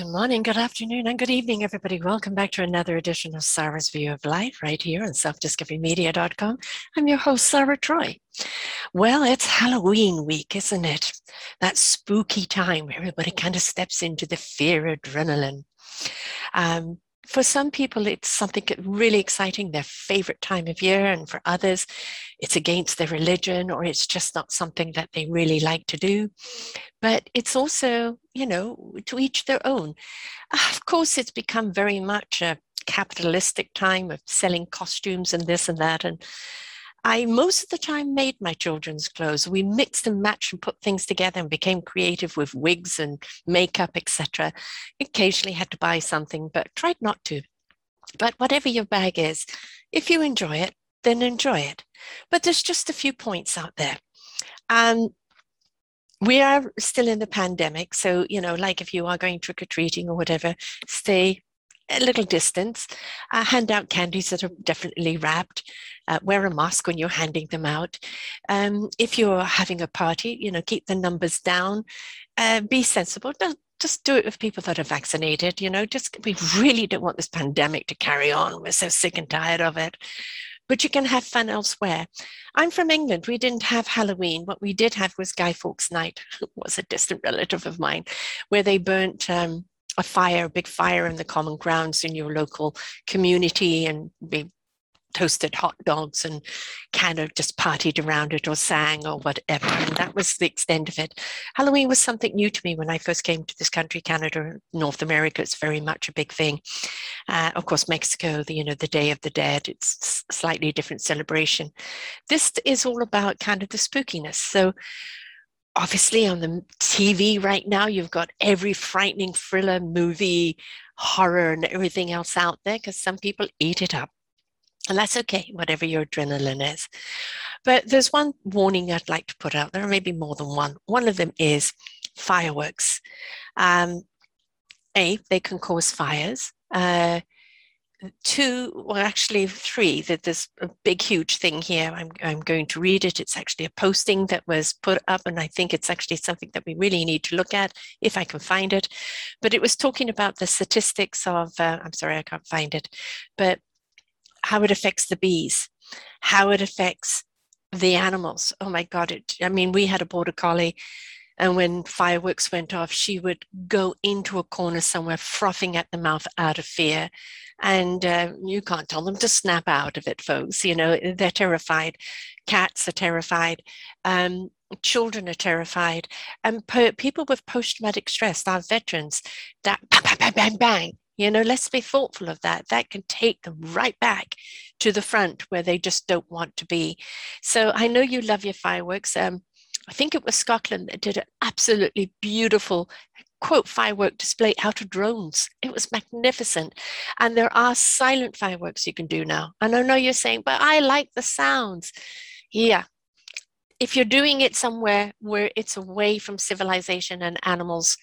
Good morning, good afternoon, and good evening, everybody. Welcome back to another edition of Sarah's View of Life right here on selfdiscoverymedia.com. I'm your host, Sarah Troy. Well, it's Halloween week, isn't it? That spooky time where everybody kind of steps into the fear adrenaline. Um, for some people, it's something really exciting, their favorite time of year, and for others, it's against their religion or it's just not something that they really like to do. But it's also, you know, to each their own. Of course, it's become very much a capitalistic time of selling costumes and this and that. And I most of the time made my children's clothes. We mixed and matched and put things together and became creative with wigs and makeup, etc. Occasionally had to buy something, but tried not to. But whatever your bag is, if you enjoy it, then enjoy it. But there's just a few points out there. Um, we are still in the pandemic. So, you know, like if you are going trick or treating or whatever, stay a little distance, uh, hand out candies that are definitely wrapped, uh, wear a mask when you're handing them out. Um, if you're having a party, you know, keep the numbers down, uh, be sensible. Don't, just do it with people that are vaccinated, you know, just we really don't want this pandemic to carry on. We're so sick and tired of it. But you can have fun elsewhere. I'm from England. We didn't have Halloween. What we did have was Guy Fawkes Night, was a distant relative of mine, where they burnt um, a fire, a big fire in the common grounds in your local community and we toasted hot dogs and kind of just partied around it or sang or whatever. And that was the extent of it. Halloween was something new to me when I first came to this country, Canada, North America. It's very much a big thing. Uh, of course, Mexico, the, you know, the Day of the Dead, it's slightly different celebration. This is all about kind of the spookiness. So obviously on the TV right now, you've got every frightening thriller movie, horror, and everything else out there because some people eat it up. And that's okay, whatever your adrenaline is. But there's one warning I'd like to put out there, maybe more than one. One of them is fireworks. Um, a, they can cause fires. Uh, two, well, actually three, that there's a big, huge thing here. I'm, I'm going to read it. It's actually a posting that was put up, and I think it's actually something that we really need to look at if I can find it. But it was talking about the statistics of, uh, I'm sorry, I can't find it, but how it affects the bees, how it affects the animals. Oh my God, it, I mean, we had a border collie and when fireworks went off, she would go into a corner somewhere, frothing at the mouth out of fear. And uh, you can't tell them to snap out of it, folks. You know, they're terrified. Cats are terrified. Um, children are terrified. And people with post traumatic stress, our veterans, that bang, bang, bang, bang, bang. You know, let's be thoughtful of that. That can take them right back to the front where they just don't want to be. So I know you love your fireworks. Um, I think it was Scotland that did an absolutely beautiful quote firework display out of drones. It was magnificent. And there are silent fireworks you can do now. And I know you're saying, but I like the sounds. Yeah. If you're doing it somewhere where it's away from civilization and animals,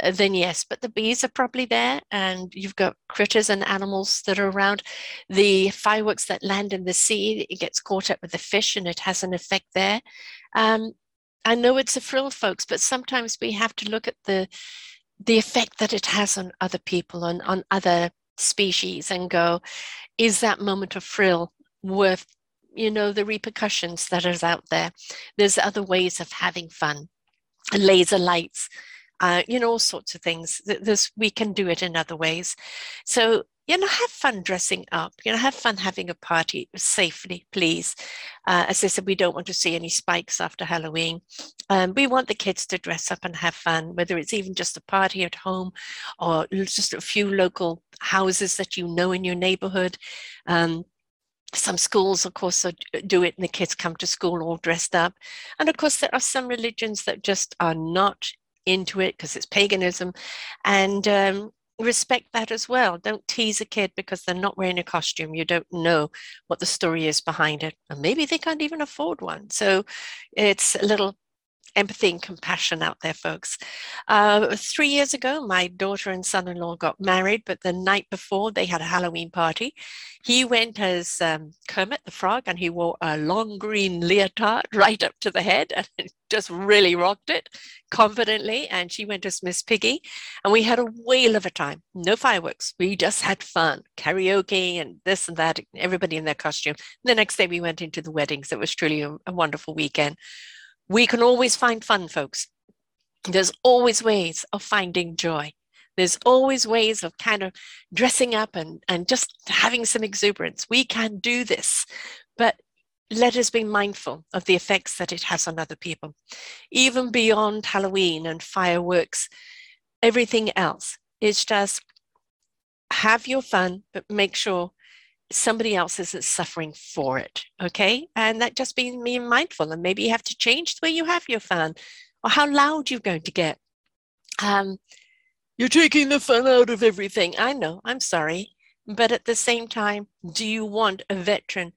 uh, then yes, but the bees are probably there and you've got critters and animals that are around. The fireworks that land in the sea, it gets caught up with the fish and it has an effect there. Um, I know it's a frill, folks, but sometimes we have to look at the the effect that it has on other people, on, on other species, and go, is that moment of frill worth, you know, the repercussions that is out there? There's other ways of having fun. Laser lights, uh, you know, all sorts of things. There's, we can do it in other ways. So you know, have fun dressing up, you know, have fun having a party safely, please. Uh, as I said, we don't want to see any spikes after Halloween. Um, we want the kids to dress up and have fun, whether it's even just a party at home or just a few local houses that you know in your neighborhood. Um, some schools, of course, do it and the kids come to school all dressed up. And of course, there are some religions that just are not into it because it's paganism and um, respect that as well. Don't tease a kid because they're not wearing a costume. You don't know what the story is behind it. And maybe they can't even afford one. So it's a little empathy and compassion out there, folks. Uh, three years ago, my daughter and son in law got married, but the night before, they had a Halloween party. He went as um, Kermit the Frog and he wore a long green leotard right up to the head and just really rocked it confidently. And she went as Miss Piggy. And we had a whale of a time. No fireworks. We just had fun, karaoke and this and that, everybody in their costume. The next day, we went into the weddings. It was truly a, a wonderful weekend we can always find fun, folks. There's always ways of finding joy. There's always ways of kind of dressing up and, and just having some exuberance. We can do this, but let us be mindful of the effects that it has on other people. Even beyond Halloween and fireworks, everything else is just have your fun, but make sure somebody else isn't suffering for it. Okay. And that just being being mindful. And maybe you have to change the way you have your fun or how loud you're going to get. Um, you're taking the fun out of everything. I know, I'm sorry. But at the same time, do you want a veteran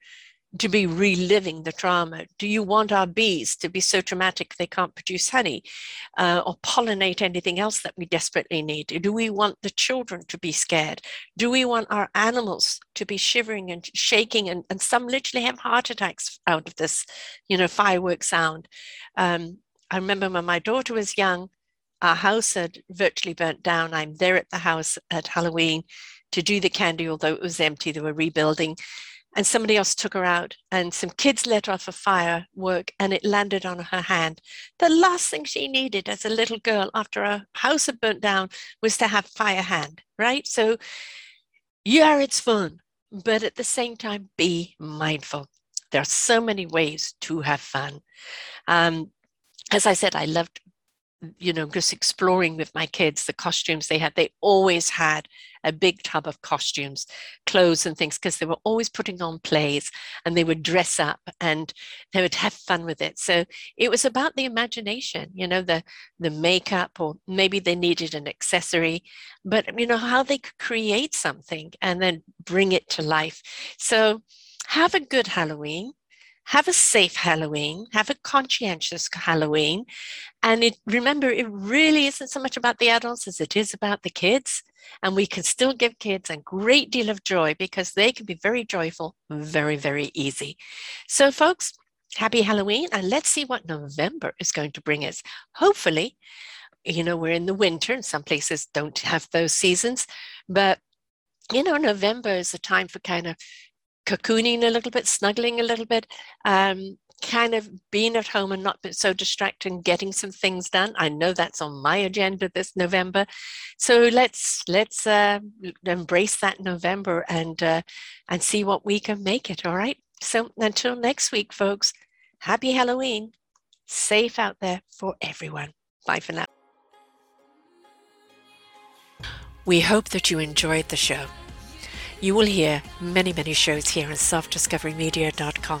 to be reliving the trauma? Do you want our bees to be so traumatic they can't produce honey uh, or pollinate anything else that we desperately need? Do we want the children to be scared? Do we want our animals to be shivering and shaking and, and some literally have heart attacks out of this, you know, firework sound? Um, I remember when my daughter was young, our house had virtually burnt down. I'm there at the house at Halloween to do the candy, although it was empty. They were rebuilding and somebody else took her out and some kids let off a firework and it landed on her hand. The last thing she needed as a little girl after her house had burnt down was to have fire hand right? So yeah it's fun but at the same time be mindful. There are so many ways to have fun. Um, as i said i loved you know, just exploring with my kids the costumes they had. They always had a big tub of costumes, clothes and things, because they were always putting on plays and they would dress up and they would have fun with it. So it was about the imagination, you know, the the makeup, or maybe they needed an accessory, but you know, how they could create something and then bring it to life. So have a good Halloween have a safe Halloween, have a conscientious Halloween. And it, remember, it really isn't so much about the adults as it is about the kids. And we can still give kids a great deal of joy because they can be very joyful, very, very easy. So, folks, happy Halloween. And let's see what November is going to bring us. Hopefully, you know, we're in the winter and some places don't have those seasons, but you know, November is a time for kind of cocooning a little bit, snuggling a little bit, um, kind of being at home and not so distracted getting some things done. I know that's on my agenda this November. So let's let's uh, embrace that November and uh, and see what we can make it. All right. So until next week, folks, happy Halloween. Safe out there for everyone. Bye for now. We hope that you enjoyed the show. You will hear many, many shows here on selfdiscoverymedia.com.